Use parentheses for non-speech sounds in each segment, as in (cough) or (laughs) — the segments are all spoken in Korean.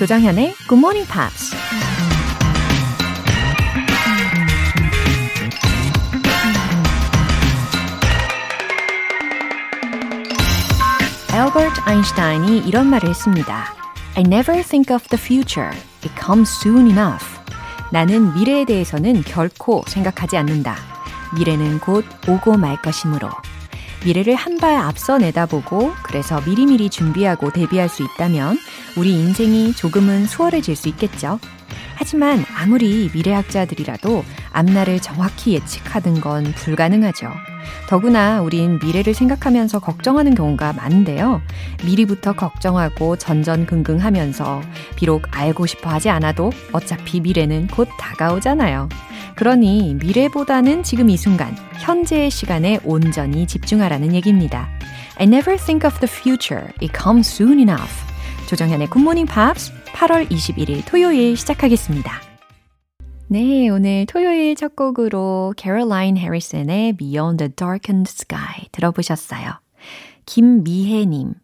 조정현의 Good Morning Pops. 엘버트 아인슈타인이 이런 말을 했습니다. I never think of the future. It comes soon enough. 나는 미래에 대해서는 결코 생각하지 않는다. 미래는 곧 오고 말 것이므로. 미래를 한 발 앞서 내다보고 그래서 미리미리 준비하고 대비할 수 있다면 우리 인생이 조금은 수월해질 수 있겠죠. 하지만 아무리 미래학자들이라도 앞날을 정확히 예측하는 건 불가능하죠. 더구나 우린 미래를 생각하면서 걱정하는 경우가 많은데요. 미리부터 걱정하고 전전긍긍하면서 비록 알고 싶어 하지 않아도 어차피 미래는 곧 다가오잖아요. 그러니 미래보다는 지금 이 순간, 현재의 시간에 온전히 집중하라는 얘기입니다. I never think of the future. It comes soon enough. 조정현의 굿모닝 팝스 8월 21일 토요일 시작하겠습니다. 네, 오늘 토요일 첫 곡으로 캐롤라인 해리슨의 Beyond the Darkened Sky 들어보셨어요. 김미혜님,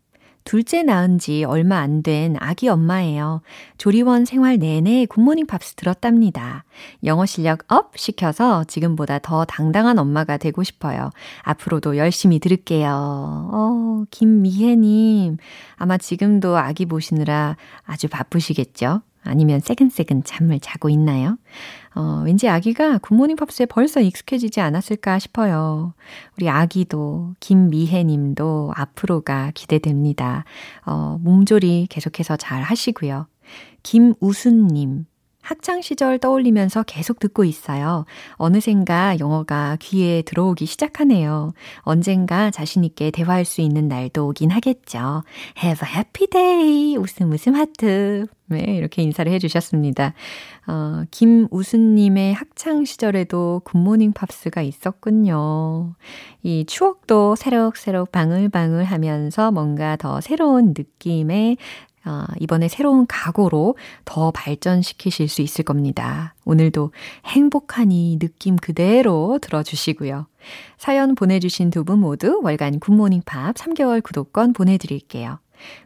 둘째 낳은 지 얼마 안 된 아기 엄마예요. 조리원 생활 내내 굿모닝 팝스 들었답니다. 영어 실력 up 시켜서 지금보다 더 당당한 엄마가 되고 싶어요. 앞으로도 열심히 들을게요. 어, 김미혜님. 아마 지금도 아기 보시느라 아주 바쁘시겠죠? 아니면 새근새근 잠을 자고 있나요? 어, 왠지 아기가 굿모닝 팝스에 벌써 익숙해지지 않았을까 싶어요. 우리 아기도, 김미혜 님도 앞으로가 기대됩니다. 어, 몸조리 계속해서 잘 하시고요. 김우순 님. 학창 시절 떠올리면서 계속 듣고 있어요. 어느샌가 영어가 귀에 들어오기 시작하네요. 언젠가 자신있게 대화할 수 있는 날도 오긴 하겠죠. Have a happy day! 웃음 웃음 하트. 네, 이렇게 인사를 해주셨습니다. 어, 김우순님의 학창 시절에도 굿모닝 팝스가 있었군요. 이 추억도 새록새록 방울방울 하면서 뭔가 더 새로운 느낌의 어, 이번에 새로운 각오로 더 발전시키실 수 있을 겁니다. 오늘도 행복한 이 느낌 그대로 들어주시고요. 사연 보내주신 두 분 모두 월간 굿모닝 팝 3개월 구독권 보내드릴게요.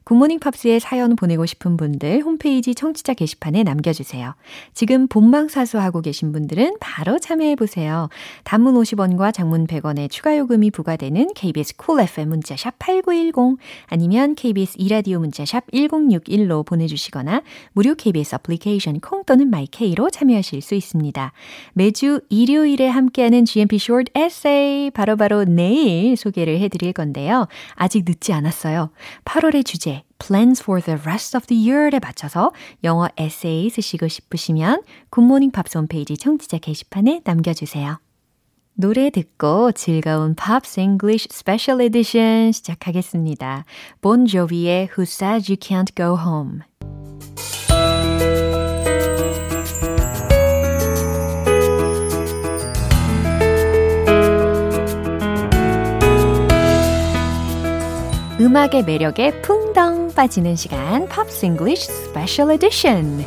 굿모닝 팝스에 사연 보내고 싶은 분들 홈페이지 청취자 게시판에 남겨주세요. 지금 본방사수하고 계신 분들은 바로 참여해보세요. 단문 50원과 장문 100원의 추가 요금이 부과되는 KBS Cool FM 문자샵 8910 아니면 KBS 이라디오 문자샵 1061로 보내주시거나 무료 KBS 애플리케이션 콩 또는 마이케이로 참여하실 수 있습니다. 매주 일요일에 함께하는 GMP Short Essay 바로바로 바로 내일 소개를 해드릴 건데요. 아직 늦지 않았어요. 8월에 오늘의 주제 Plans for the rest of the year에 맞춰서 영어 에세이 쓰시고 싶으시면 굿모닝 팝스 홈페이지 청취자 게시판에 남겨주세요. 노래 듣고 즐거운 Pops English Special Edition 시작하겠습니다. 본 조비의 Who Said You Can't Go Home 음악의 매력에 풍덩 빠지는 시간 팝스 잉글리쉬 스페셜 에디션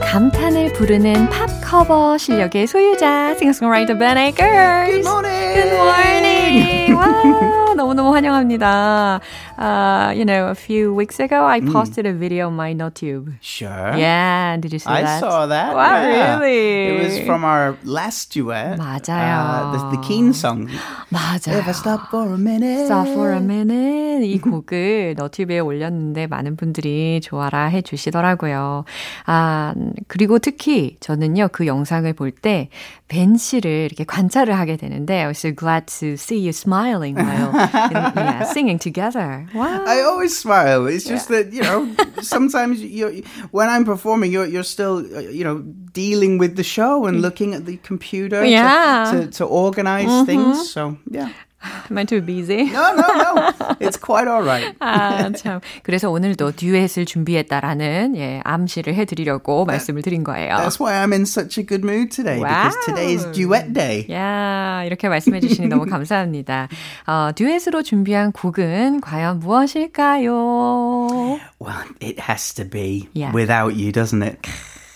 감탄을 부르는 팝 커버 실력의 소유자 싱어송라이터 Ben Akers. Good morning. Good morning. (laughs) 와, 너무너무 환영합니다. Uh, you know, a few weeks ago, I posted a video on my NoTube. Sure. Yeah, did you see I that? saw that. Wow, yeah. really? It was from our last duet. 맞아요. Uh, the, the Keen song. 맞아요. If I stop for a minute. Stop for a minute. 이 곡을 너튜브에 올렸는데 많은 분들이 좋아라 해 주시더라고요. 아, 그리고 특히 저는요, 그 영상을 볼 때 벤 씨를 이렇게 관찰을 하게 되는데 I was so glad to see you smiling while yeah, singing together. Wow. I always smile. It's just that you know sometimes you when I'm performing, you're you're still uh, you know dealing with the show and looking at the computer Yeah. to, to to organize things. So yeah. (sighs) Am I too busy? No, no, no. (laughs) It's quite all right. (laughs) 아, 참. 그래서 오늘도 듀엣을 준비했다라는 예, 암시를 해드리려고 말씀을 드린 거예요. That's why I'm in such a good mood today because today is Wow. duet day. 야, 이렇게 말씀해 주시니 너무 (laughs) 감사합니다. 어, 듀엣으로 준비한 곡은 과연 무엇일까요? Well, it has to be Yeah. without you, doesn't it?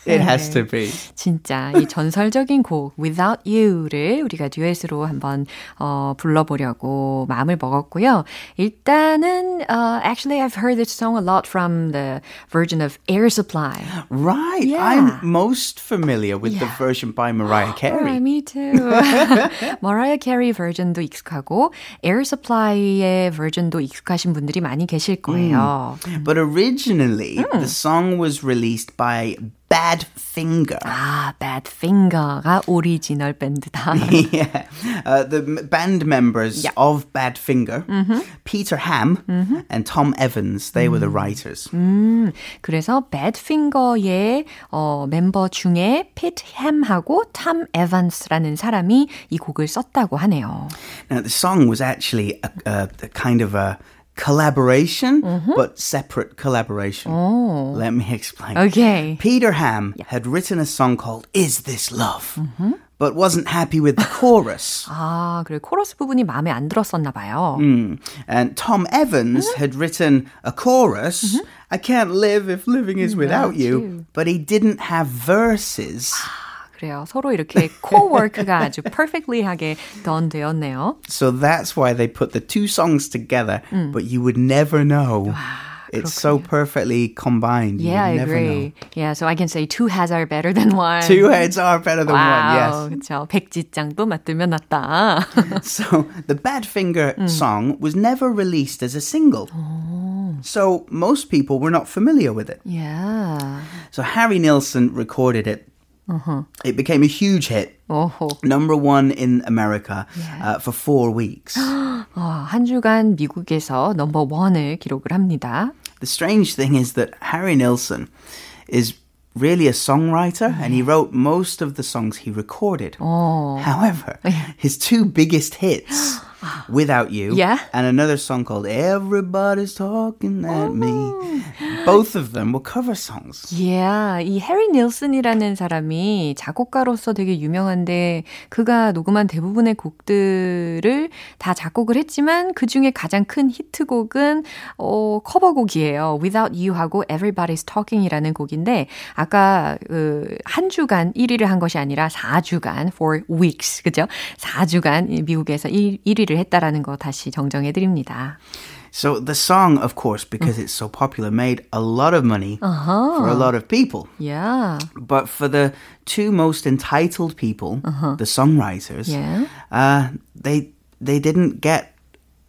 It has to be. 진짜 이 전설적인 곡 Without You를 우리가 듀엣으로 한번 어, 불러보려고 마음을 먹었고요. 일단은 uh, actually I've heard this song a lot from the version of Air Supply. Right. Yeah. I'm most familiar with the Yeah. version by Mariah (gasps) Carey. Right, me too. (laughs) Mariah Carey 버전도 익숙하고 Air Supply의 버전도 익숙하신 분들이 많이 계실 거예요. But originally, Hmm. the song was released by Badfinger. 아, (laughs) Badfinger가 오리지널 밴드다. (laughs) yeah. Uh, the m- band members Yeah. of Badfinger, Mm-hmm. Peter Ham and Tom Evans, they were the writers. 음, 그래서 Badfinger의 어, 멤버 중에 피트 햄하고 탐 에반스라는 사람이 이 곡을 썼다고 하네요. Now, the song was actually a, a, a kind of a collaboration, Mm-hmm. but separate collaboration. Oh. Let me explain. Okay. Peter Ham had written a song called Is This Love? Mm-hmm. But wasn't happy with the chorus. 아, 그래 코러스 부분이 마음에 안 들었었나 봐요. Mm. And Tom Evans Mm-hmm. had written a chorus, I can't live if living is without Without you, you. but he didn't have verses. 그래요. 서로 이렇게 (laughs) 코워크가 아주 perfectly 하게 done 되었네요. So that's why they put the two songs together, but you would never know. It's so perfectly combined. you Yeah, I would never agree. Yeah, so I can say two heads are better than one. know. Two heads are better than 와우, one, 그렇죠. 백지장도 맞들면 낫다. yes. (laughs) So the Badfinger song was never released as a single. So most people were not familiar with it. yeah. So Harry Nilsson recorded it. It became a huge hit. 오호. Number one in America uh, for four weeks. (gasps) 어, 한 주간 미국에서 넘버 원을 기록을 합니다. the strange thing is that Harry Nilsson is really a songwriter and he wrote most of the songs he recorded. 어. However, (laughs) his two biggest hits, (gasps) Without You Yeah. and another song called Everybody's Talking at Me, both of them were cover songs. Yeah, 이 해리 닐슨이라는 사람이 작곡가로서 되게 유명한데 그가 녹음한 대부분의 곡들을 다 작곡을 했지만 그 중에 가장 큰 히트곡은 어, 커버곡이에요. Without You하고 Everybody's Talking이라는 곡인데 아까 그, 한 주간 1위를 한 것이 아니라 4주간 for weeks 그죠? 4주간 미국에서 1, 1위를 했다라는 거 다시 정정해 드립니다. So the song, of course, mm. because it's so popular, made a lot of money uh-huh. for a lot of people. Yeah. But for the two most entitled people, uh-huh. the songwriters, Yeah. uh, they they didn't get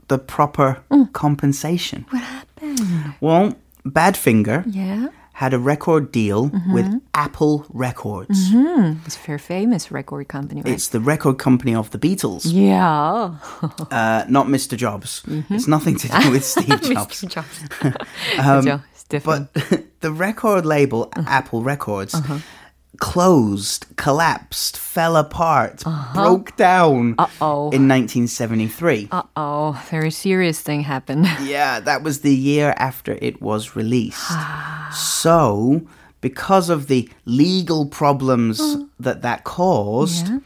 the proper mm. compensation. What happened? Well, Badfinger Yeah. Had a record deal with Apple Records. Mm-hmm. It's a very famous record company, right? It's the record company of the Beatles, Yeah. uh, not Mr. Jobs. Mm-hmm. It's nothing to do with (laughs) Steve Jobs. Mr. Jobs. (laughs) 그죠? Um, it's different. But (laughs) the record label, Apple Records, uh-huh. Closed, collapsed, fell apart, uh-huh. broke down Uh-oh. in 1973. Uh-oh, very serious thing happened. (laughs) Yeah, that was the year after it was released. (sighs) so, because of the legal problems (gasps) that that caused, Yeah.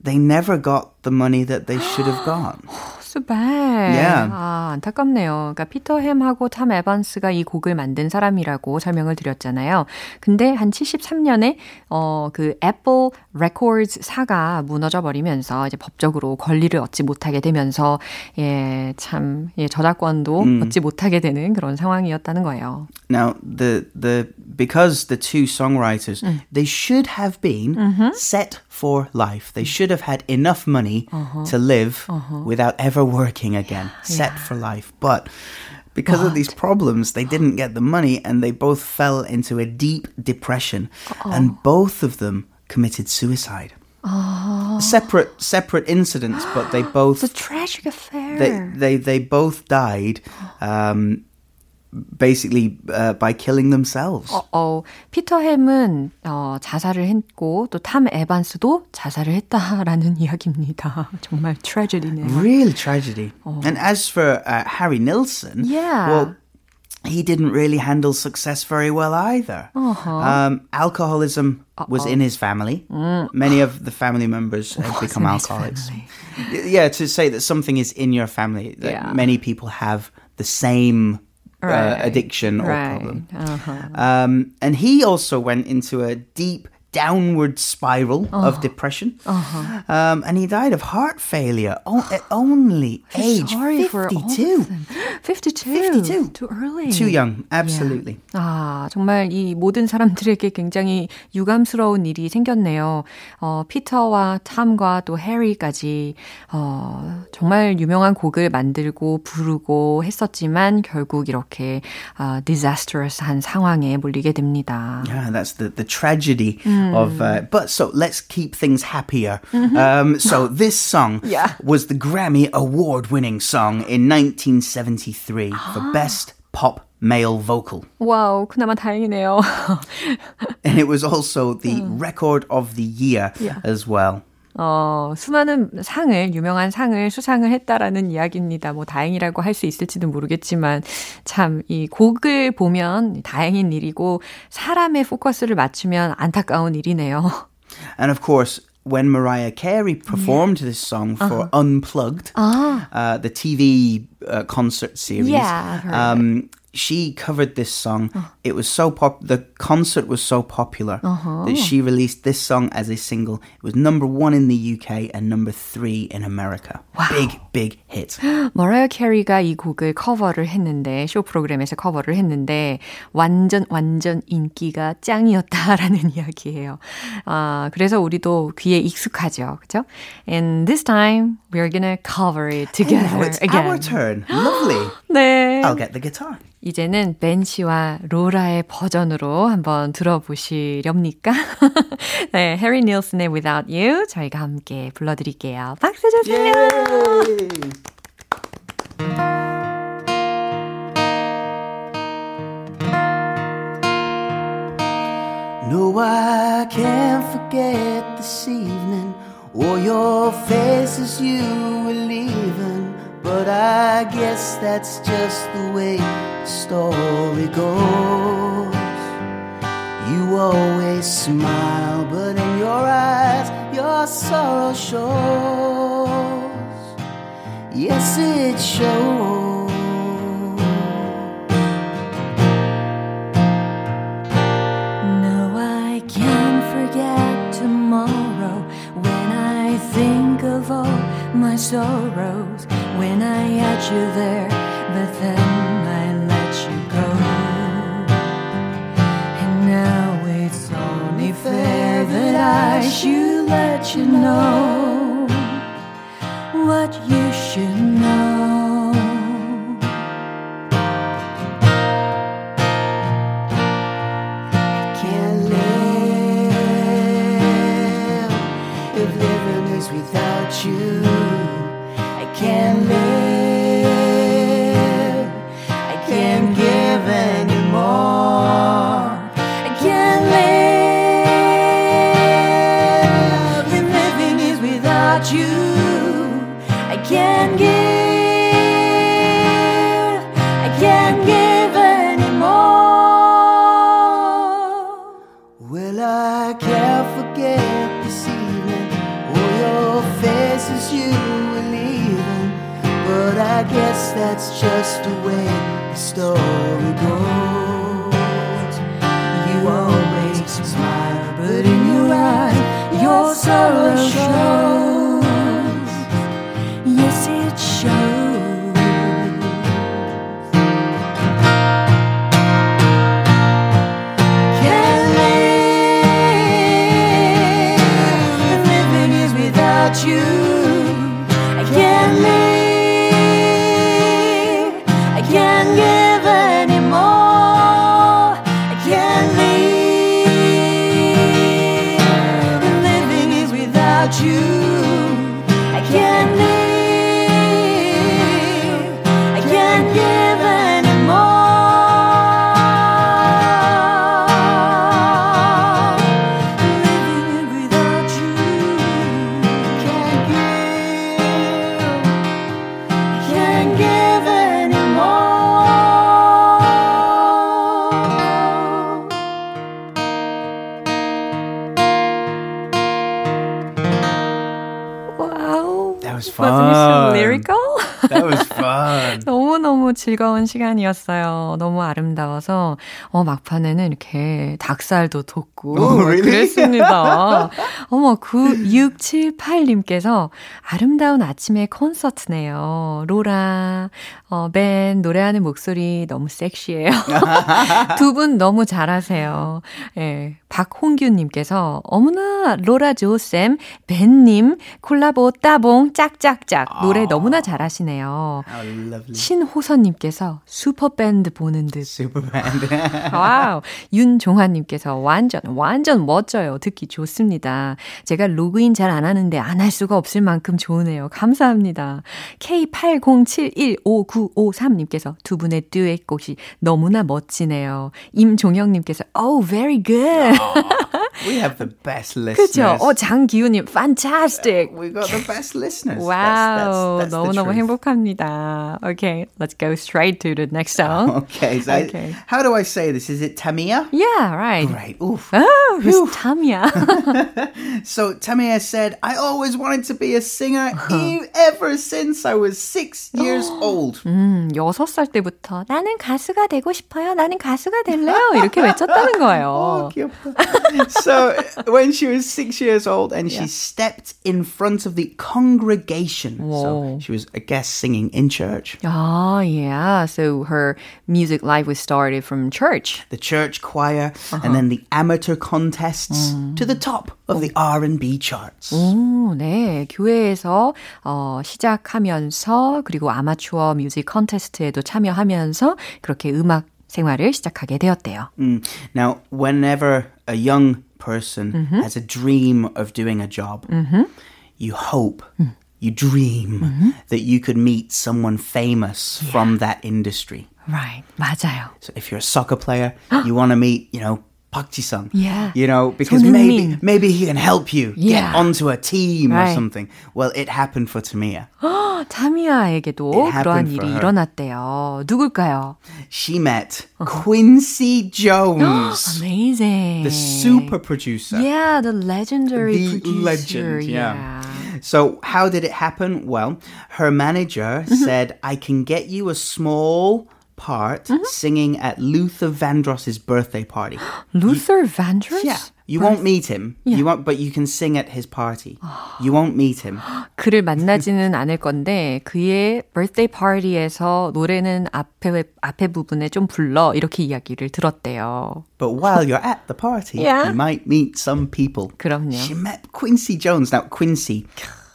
they never got the money that they should have (gasps) got. So bad. Yeah. 아, 안타깝네요. 그러니까 피터 햄하고 탐 에반스가 이 곡을 만든 사람이라고 설명을 드렸잖아요. 근데 한 73년에 어, 그 애플 레코드 사가 무너져 버리면서 이제 법적으로 권리를 얻지 못하게 되면서 예, 참 예, 저작권도 얻지 못하게 되는 그런 상황이었다는 거예요. Now, the the because the two songwriters they should have been set for life. They should have had enough money to live without ever working again. Set for life, but. Because of these problems, they didn't get the money and they both fell into a deep depression. And both of them committed suicide. Separate separate incidents, but they (gasps) both It's a tragic affair. they they they both died um, basically uh, by killing themselves. 어, 어, 피터 햄은 어, 자살을 했고 또 탐 에반스도 자살을 했다라는 (laughs) 이야기입니다. 정말 트레저디네요. Real tragedy. And as for uh, Harry Nilsson, Yeah. well, he didn't really handle success very well either. Um, alcoholism was in his family. Many of the family members have become in his alcoholics. family? Y- Yeah, to say that something is in your family, that Yeah. many people have the same uh, addiction or right. problem. Uh-huh. Um, and he also went into a deep downward spiral uh-huh. of depression. Uh-huh. Um, and he died of heart failure o- at only age 52. 52. 52. Too early. Too young. Absolutely. Yeah. 아, 정말 이 모든 사람들에게 굉장히 유감스러운 일이 생겼네요. 어, 피터와 탐과 또 해리까지 어, 정말 유명한 곡을 만들고 부르고 했었지만 결국 이렇게 어, disastrous한 상황에 몰리게 됩니다. Yeah, that's the the tragedy. 음. mm. of. Uh, but so let's keep things happier. Mm-hmm. Um, so this (laughs) song yeah. was the Grammy award-winning song in 1973 for (gasps) best pop male vocal. Wow, 그나마 다행이네요. (laughs) and it was also the record of the year yeah. as well. 어, 수많은 상을, 유명한 상을 수상을 했다라는 이야기입니다. 뭐 다행이라고 할 수 있을지도 모르겠지만 참 이 곡을 보면 다행인 일이고 사람의 포커스를 맞추면 안타까운 일이네요. And of course, when Mariah Carey performed yeah. this song for uh-huh. Unplugged, uh-huh. uh, the TV uh, concert series, yeah, um, she covered this song. Oh. It was so pop. The concert was so popular uh-huh. that she released this song as a single. It was number one in the UK and number three in America. Wow. Big, big hit. (gasps) 머라이어 캐리가 이 곡을 커버를 했는데 쇼 프로그램에서 커버를 했는데 완전 완전 인기가 짱이었다라는 (laughs) 이야기예요. 아 그래서 우리도 귀에 익숙하죠, 그렇죠? And this time we're gonna cover it together hey, it's again. Our (gasps) turn. Lovely. (gasps) 네. I'll get the guitar. 이제는 벤 씨와 로라의 버전으로 한번 들어보시렵니까? 네, 해리 닐슨의 Without You 저희가 함께 불러드릴게요. 박수 주세요. No, I can't forget this evening or your face as you were leaving. But I guess that's just the way story goes. You always smile, but in your eyes, your sorrow shows. Yes, it shows. No, I can't forget tomorrow when I think of all my sorrows when I had you there, but then fair that I should let you know what you should know. 즐거운 시간이었어요. 너무 아름다워서 어 막판에는 이렇게 닭살도 돋고 oh, really? 그랬습니다. 어머 9678님께서 아름다운 아침의 콘서트네요. 로라 어, 벤 노래하는 목소리 너무 섹시해요. (laughs) 두 분 너무 잘하세요. 예. 박홍규님께서 어머나 로라 조쌤 벤님 콜라보 따봉 짝짝짝 노래 너무나 잘하시네요. 신호선님 께서 슈퍼밴드 보는 듯. 슈퍼밴드. (laughs) Wow. 윤종환님께서 완전 완전 멋져요. 듣기 좋습니다. 제가 로그인 잘 안 하는데 안 할 수가 없을 만큼 좋으네요. 감사합니다. K80715953님께서 두 분의 듀엣 곡이 너무나 멋지네요. 임종영님께서 Oh, very good. (laughs) we have the best listeners. (laughs) 그렇죠. 어, 장기훈님, fantastic. We got the best listeners. 와우, that's, that's, that's 너무너무 행복합니다. Okay, let's go straight to the next song. (laughs) Okay, so okay. I, how do I say this? Is it Tamia? Yeah, right. Great. Oof. Oh, who's Tamia? (laughs) so Tamia said, I always wanted to be a singer ever since I was six years (gasps) old. 음, 여섯 살 때부터 나는 가수가 되고 싶어요. 나는 가수가 될래요. 이렇게 외쳤다는 거예요. 어, 귀엽다. so when she was six years old and she yeah. stepped in front of the congregation. Whoa. So she was, I guess, singing in church. Oh, yeah. So her music life was started from church. The church choir uh-huh. and then the amateur contests mm. to the top of the R&B charts. 오, 네. 교회에서 어, 시작하면서 그리고 아마추어 뮤직 컨테스트에도 참여하면서 그렇게 음악 생활을 시작하게 되었대요. Mm. Now, whenever a young person mm-hmm. has a dream of doing a job, mm-hmm. you hope, mm. you dream mm-hmm. that you could meet someone famous yeah. from that industry. Right, 맞아요. So if you're a soccer player, (gasps) you want to meet, you know, Park Ji-sung. Yeah. You know, because maybe maybe he can help you yeah. get onto a team right. or something. Well, it happened for Tamia. 타미아에게도 그러한 일이 일어났대요. 누굴까요? She met Quincy Jones. (gasps) Amazing. The super producer. Yeah, the legendary the producer. legend, yeah. yeah. So how did it happen? Well, her manager said, I can get you a small part mm-hmm. singing at Luther Vandross's birthday party. (gasps) Luther Vandross? Yeah. You won't meet him. Yeah. You won't, but you can sing at his party. (gasps) You won't meet him. (gasps) 그를 만나지는 않을 건데 그의 birthday party에서 노래는 앞에 앞에 부분에 좀 불러 이렇게 이야기를 들었대요. But while you're at the party, (laughs) yeah. you might meet some people. 그럼요. She met Quincy Jones. Now Quincy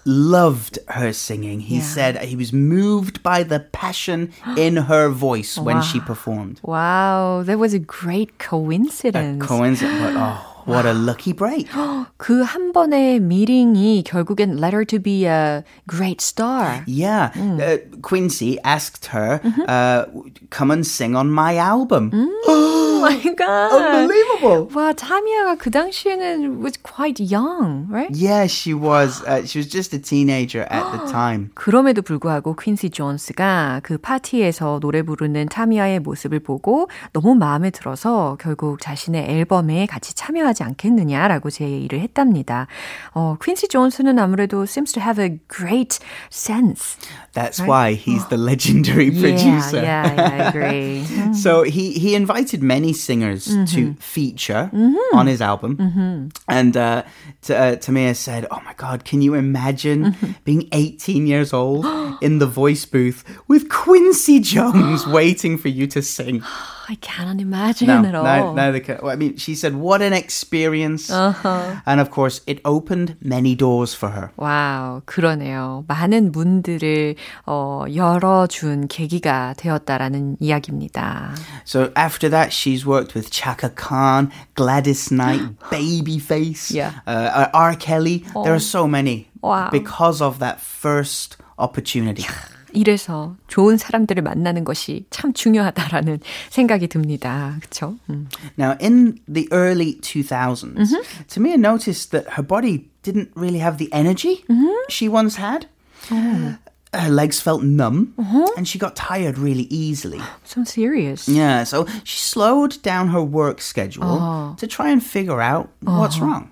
loved her singing. He yeah. said he was moved by the passion (gasps) in her voice when wow. she performed. Wow, that was a great coincidence. A coincidence, but oh. (gasps) What a lucky break. (gasps) 그 한 번의 미링이 결국엔 led her to be a great star. Yeah. Mm. Uh, Quincy asked her, mm-hmm. uh, come and sing on my album. Mm. Oh my god. Unbelievable. 와, 타미야가 그 당시에는 was quite young, right? Yeah, she was. Uh, she was just a teenager at the time. 그럼에도 불구하고 퀸시 존스가 그 파티에서 노래 부르는 타미야의 모습을 보고 너무 마음에 들어서 결국 자신의 앨범에 같이 참여하지 하지 않겠느냐라고 제의를 했답니다. 어, 퀸시 존스는 아무래도 seems to have a great sense. That's right? why he's the legendary producer. Yeah, yeah, I agree. so he, he invited many singers mm-hmm. to feature mm-hmm. on his album. Mm-hmm. And uh, t- uh, Tamir said, Oh my God, can you imagine mm-hmm. being 18 years old (gasps) in the voice booth with Quincy Jones waiting (gasps) for you to sing? (gasps) I cannot imagine no, at all. No, neither can. Well, I mean, she said, "What an experience!" Uh-huh. And of course, it opened many doors for her. 와우, 그러네요. 많은 문들을 어, 열어준 계기가 되었다라는 이야기입니다. So after that, she's worked with Chaka Khan, Gladys Knight, (gasps) Babyface, yeah. uh, R. Kelly. Oh. There are so many. Wow. Because of that first opportunity. 이래서 좋은 사람들을 만나는 것이 참 중요하다라는 생각이 듭니다. 그렇죠? 음. Now in the early 2000s, mm-hmm. Tamia noticed that her body didn't really have the energy mm-hmm. she once had. Oh. her legs felt numb and she got tired really easily. (gasps) So serious. Yeah, so she slowed down her work schedule to try and figure out what's wrong.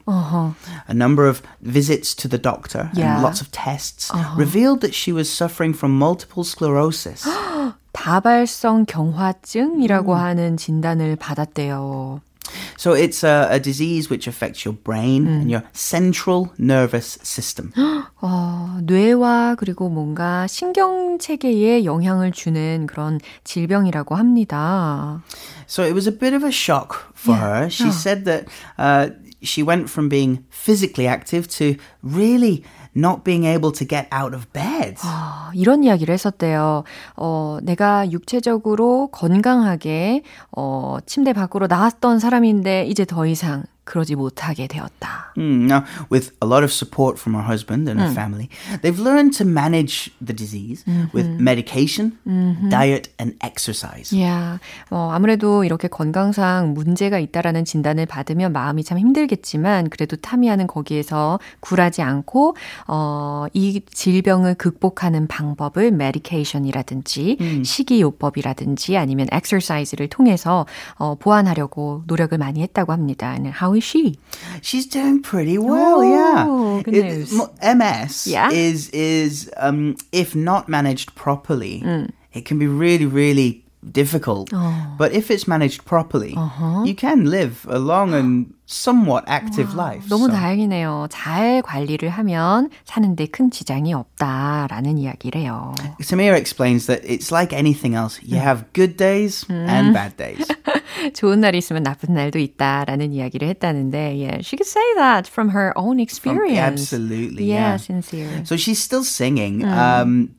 A number of visits to the doctor Yeah. and lots of tests revealed that she was suffering from multiple sclerosis. (gasps) 다발성 경화증이라고 하는 진단을 받았대요. so it's a, a disease which affects your brain and your central nervous system. (gasps) 어, 뇌와 그리고 뭔가 신경 체계에 영향을 주는 그런 질병이라고 합니다. So it was a bit of a shock for her. She said that uh, she went from being physically active to really not being able to get out of bed. 아, 이런 이야기를 했었대요. 어, 내가 육체적으로 건강하게 어, 침대 밖으로 나왔던 사람인데 이제 더 이상 그러지 못하게 되었다. Mm, now, with a lot of support from her husband and her family, they've learned to manage the disease with medication, diet, and exercise. 야, 어, 아무래도 이렇게 건강상 문제가 있다라는 진단을 받으면 마음이 참 힘들겠지만 그래도 타미야는 거기에서 굴하지 않고 어, 이 질병을 극복하는 방법을 medication이라든지 식이요법이라든지 아니면 exercise를 통해서 어, 보완하려고 노력을 많이 했다고 합니다. And how is she? She's doing pretty well, Oh, yeah. good It- news. m- MS Yeah? is is um, if not managed properly, it can be really really difficult. But if it's managed properly, you can live a long and somewhat active life. 너무 So- 다행이네요. 잘 관리를 하면 사는데 큰 지장이 없다라는 이야기래요. Samira explains that it's like anything else. You have good days and bad days. (laughs) (laughs) 좋은 날이 있으면 나쁜 날도 있다라는 이야기를 했다는데, yeah, she could say that from her own experience. absolutely, yeah, yeah. sincere. So she's still singing. Um,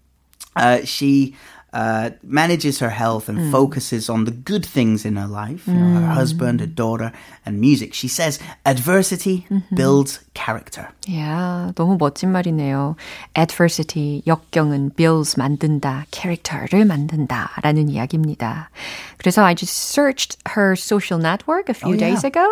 uh, she uh, manages her health and focuses on the good things in her life you know, her husband, her daughter, and music. She says adversity builds character. Yeah, 너무 멋진 말이네요. Adversity, 역경은 builds 만든다, character를 만든다라는 이야기입니다. 그래서 I just searched her social network a few Oh, yeah. days ago,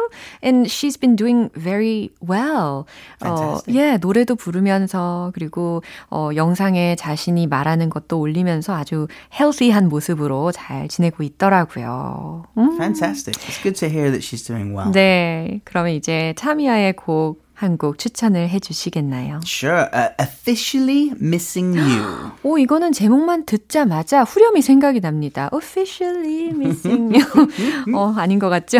and she's been doing very well. 어, Fantastic. 예, 노래도 부르면서 그리고 어, 영상에 자신이 말하는 것도 올리면서 아주 헬시한 모습으로 잘 지내고 있더라고요. 음, Fantastic. It's good to hear that she's doing well. 네, 그러면 이제 차미아의 곡 한 곡 추천을 해주시겠나요? Sure. Uh, officially missing you. 오, 이거는 제목만 듣자마자 후렴이 생각이 납니다. Officially missing you. 어, 아닌 것 같죠?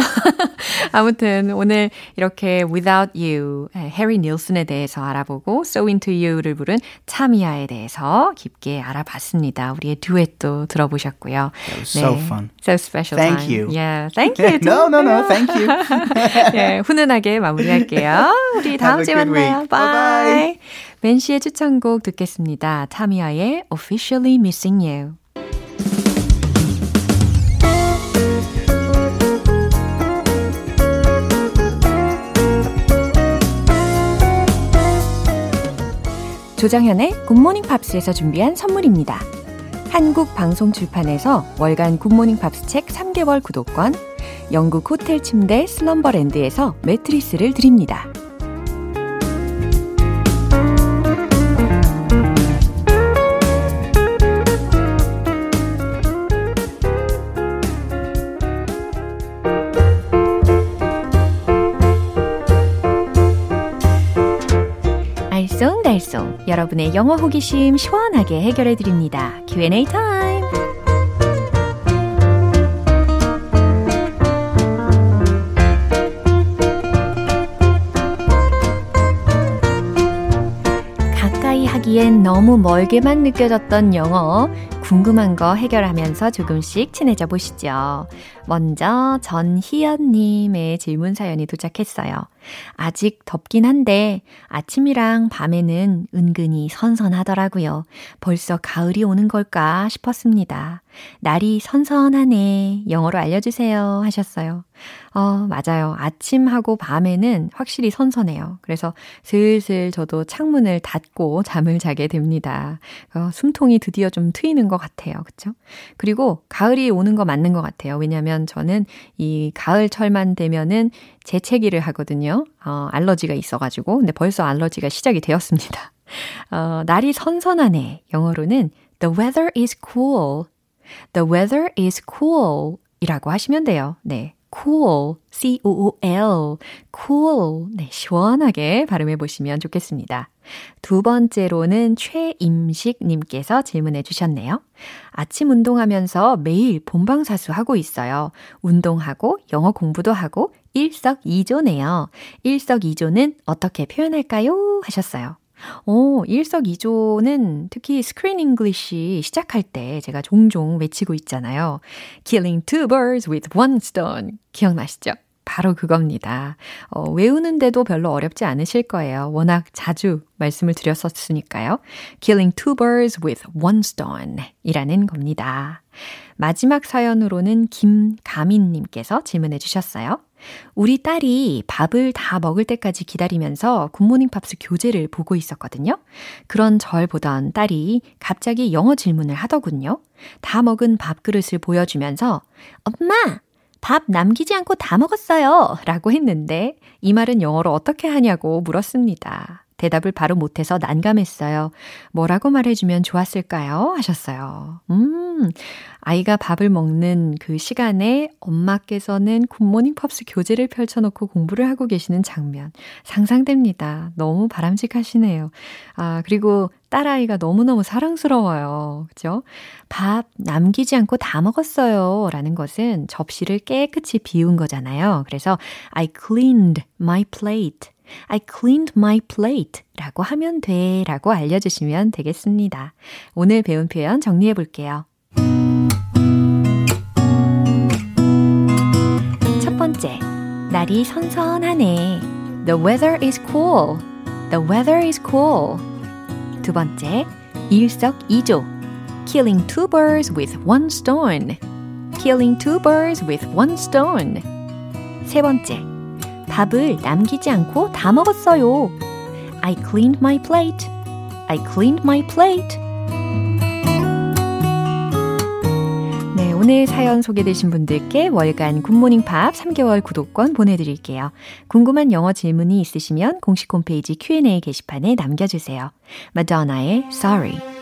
아무튼 오늘 이렇게 Without You, 해리 닐슨에 대해서 알아보고 So Into You를 부른 차미아에 대해서 깊게 알아봤습니다. 우리의 듀엣도 들어보셨고요. That was so fun. So special Thank time. you. Yeah, thank you. no, no, no. Thank you. 예, 훈훈하게 마무리할게요. 우리 다음 Have a 주에 만나요. Bye. 벤 씨의 추천곡 듣겠습니다. 타미아의 Officially Missing You. 조정현의 굿모닝 팝스에서 준비한 선물입니다. 한국 방송 출판에서 월간 굿모닝 팝스 책 3개월 구독권, 영국 호텔 침대 슬럼버랜드에서 매트리스를 드립니다. 알쏭달쏭 여러분의 영어 호기심 시원하게 해결해 드립니다. Q&A 타임. 하기엔 너무 멀게만 느껴졌던 영어 궁금한 거 해결하면서 조금씩 친해져 보시죠. 먼저 전희연님의 질문 사연이 도착했어요. 아직 덥긴 한데 아침이랑 밤에는 은근히 선선하더라고요. 벌써 가을이 오는 걸까 싶었습니다. 날이 선선하네. 영어로 알려주세요. 하셨어요. 어, 맞아요. 아침하고 밤에는 확실히 선선해요. 그래서 슬슬 저도 창문을 닫고 잠을 자게 됩니다. 어, 숨통이 드디어 좀 트이는 것 같아요. 그쵸? 그리고 가을이 오는 거 맞는 것 같아요. 왜냐면 저는 이 가을철만 되면은 재채기를 하거든요. 어, 알러지가 있어가지고. 근데 벌써 알러지가 시작이 되었습니다. 어, 날이 선선하네. 영어로는 The weather is cool. The weather is cool. 이라고 하시면 돼요. 네. Cool, c-o-o-l, cool. 네, 시원하게 발음해 보시면 좋겠습니다. 두 번째로는 최임식님께서 질문해 주셨네요. 아침 운동하면서 매일 본방사수 하고 있어요. 운동하고 영어 공부도 하고 일석이조네요. 일석이조는 어떻게 표현할까요? 하셨어요. 오, 일석이조는 특히 Screen English 시작할 때 제가 종종 외치고 있잖아요. Killing two birds with one stone. 기억나시죠? 바로 그겁니다. 어, 외우는데도 별로 어렵지 않으실 거예요. 워낙 자주 말씀을 드렸었으니까요. Killing two birds with one stone 이라는 겁니다. 마지막 사연으로는 김가민님께서 질문해 주셨어요. 우리 딸이 밥을 다 먹을 때까지 기다리면서 굿모닝 팝스 교재를 보고 있었거든요. 그런 절 보던 딸이 갑자기 영어 질문을 하더군요. 다 먹은 밥그릇을 보여주면서 엄마! 밥 남기지 않고 다 먹었어요. 라고 했는데 이 말은 영어로 어떻게 하냐고 물었습니다. 대답을 바로 못해서 난감했어요. 뭐라고 말해주면 좋았을까요? 하셨어요. 음, 아이가 밥을 먹는 그 시간에 엄마께서는 굿모닝 팝스 교재를 펼쳐놓고 공부를 하고 계시는 장면. 상상됩니다. 너무 바람직하시네요. 아, 그리고 딸아이가 너무너무 사랑스러워요. 그죠? 밥 남기지 않고 다 먹었어요. 라는 것은 접시를 깨끗이 비운 거잖아요. 그래서 I cleaned my plate. I cleaned my plate 라고 하면 돼 라고 알려주시면 되겠습니다. 오늘 배운 표현 정리해 볼게요. 첫 번째, 날이 선선하네. The weather is cool. The weather is cool. 두 번째, 일석이조. Killing two birds with one stone. Killing two birds with one stone. 세 번째, 밥을 남기지 않고 다 먹었어요. I cleaned my plate. I cleaned my plate. 네, 오늘 사연 소개되신 분들께 월간 굿모닝 팝 3개월 구독권 보내드릴게요. 궁금한 영어 질문이 있으시면 공식 홈페이지 Q&A 게시판에 남겨주세요. 마더나의 Sorry.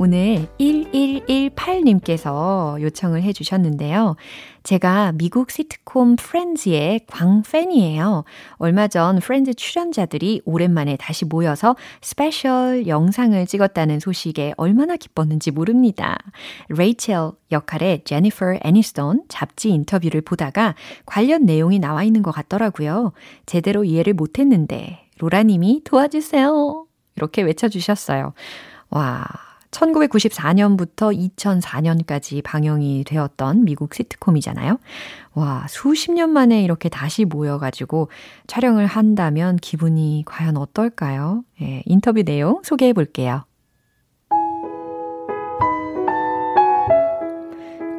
오늘 1118님께서 요청을 해주셨는데요. 제가 미국 시트콤 프렌즈의 광팬이에요. 얼마 전 프렌즈 출연자들이 오랜만에 다시 모여서 special 영상을 찍었다는 소식에 얼마나 기뻤는지 모릅니다. 레이첼 역할의 제니퍼 애니스톤 잡지 인터뷰를 보다가 관련 내용이 나와 있는 것 같더라고요. 제대로 이해를 못했는데 로라님이 도와주세요. 이렇게 외쳐주셨어요. 와, 1994년부터 2004년까지 방영이 되었던 미국 시트콤이잖아요. 와, 수십 년 만에 이렇게 다시 모여가지고 촬영을 한다면 기분이 과연 어떨까요? 예, 인터뷰 내용 소개해 볼게요.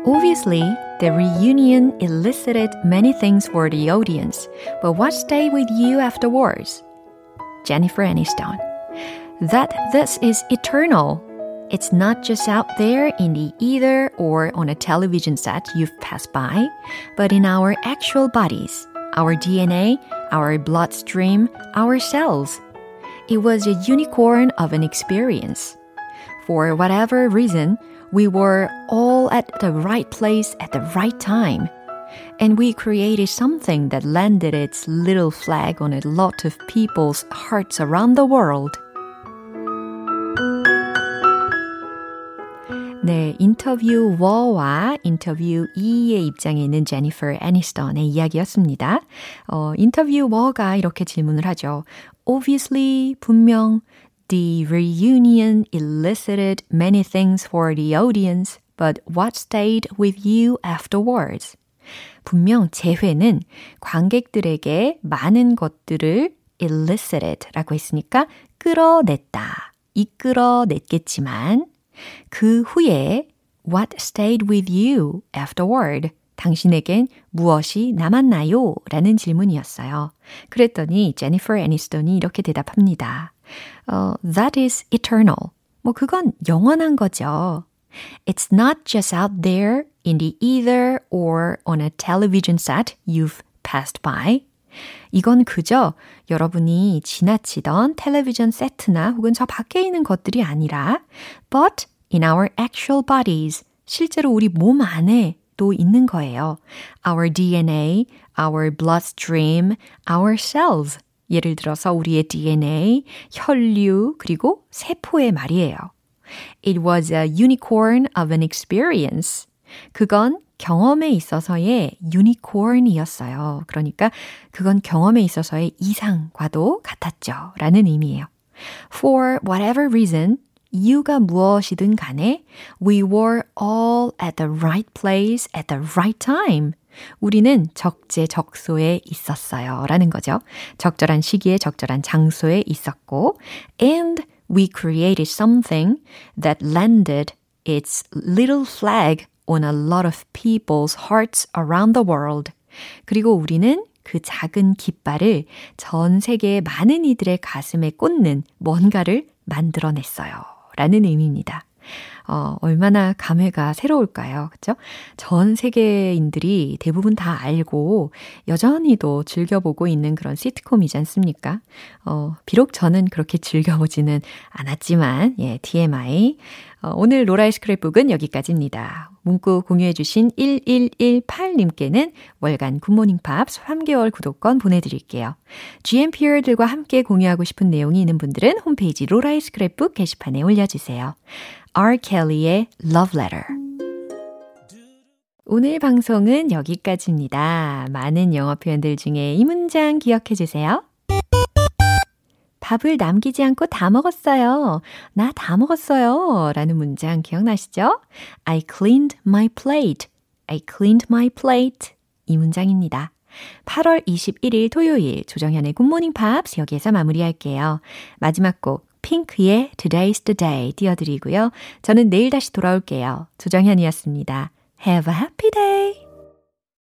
Obviously, the reunion elicited many things for the audience, but what stayed with you afterwards? Jennifer Aniston. That this is eternal It's not just out there in the ether or on a television set you've passed by, but in our actual bodies, our DNA, our bloodstream, our cells. It was a unicorn of an experience. For whatever reason, we were all at the right place at the right time. And we created something that landed its little flag on a lot of people's hearts around the world. 네, 인터뷰 워와 인터뷰 2의 입장에 있는 제니퍼 애니스턴의 이야기였습니다. 어, 인터뷰 워가 이렇게 질문을 하죠. Obviously, 분명 The reunion elicited many things for the audience, but what stayed with you afterwards? 분명 재회는 관객들에게 많은 것들을 elicited 라고 했으니까 끌어냈다, 이끌어냈겠지만 그 후에 what stayed with you afterward 당신에겐 무엇이 남았나요? 라는 질문이었어요. 그랬더니 제니퍼 애니스톤이 이렇게 대답합니다. uh, that is eternal. 뭐 그건 영원한 거죠. It's not just out there in the ether or on a television set you've passed by. 이건 그저 여러분이 지나치던 텔레비전 세트나 혹은 저 밖에 있는 것들이 아니라 but in our actual bodies 실제로 우리 몸 안에 또 있는 거예요. Our DNA, our bloodstream, our cells. 예를 들어서 우리의 DNA, 혈류, 그리고 세포의 말이에요. It was a unicorn of an experience. 그건 경험에 있어서의 유니콘이었어요. 그러니까 그건 경험에 있어서의 이상과도 같았죠. 라는 의미예요. For whatever reason, 이유가 무엇이든 간에 we were all at the right place at the right time. 우리는 적재적소에 있었어요. 라는 거죠. 적절한 시기에 적절한 장소에 있었고 and we created something that landed its little flag on a lot of people's hearts around the world. 그리고 우리는 그 작은 깃발을 전 세계의 많은 이들의 가슴에 꽂는 뭔가를 만들어냈어요. 라는 의미입니다. 어, 얼마나 감회가 새로울까요? 그죠? 전 세계인들이 대부분 다 알고 여전히도 즐겨보고 있는 그런 시트콤이지 않습니까? 어, 비록 저는 그렇게 즐겨보지는 않았지만, 예, TMI. 어, 오늘 로라의 스크랩북은 여기까지입니다. 문구 공유해주신 1118님께는 월간 굿모닝 팝스 3개월 구독권 보내드릴게요. GMPer들과 함께 공유하고 싶은 내용이 있는 분들은 홈페이지 로라의 스크랩북 게시판에 올려주세요. R. Kelly의 Love Letter. 오늘 방송은 여기까지입니다. 많은 영어 표현들 중에 이 문장 기억해 주세요. 밥을 남기지 않고 다 먹었어요. 나 다 먹었어요. 라는 문장 기억나시죠? I cleaned my plate. I cleaned my plate. 이 문장입니다. 8월 21일 토요일 조정현의 굿모닝 팝스 여기에서 마무리할게요. 마지막 곡 핑크의 Today's the Day 띄워드리고요. 저는 내일 다시 돌아올게요. 조정현이었습니다. Have a happy day!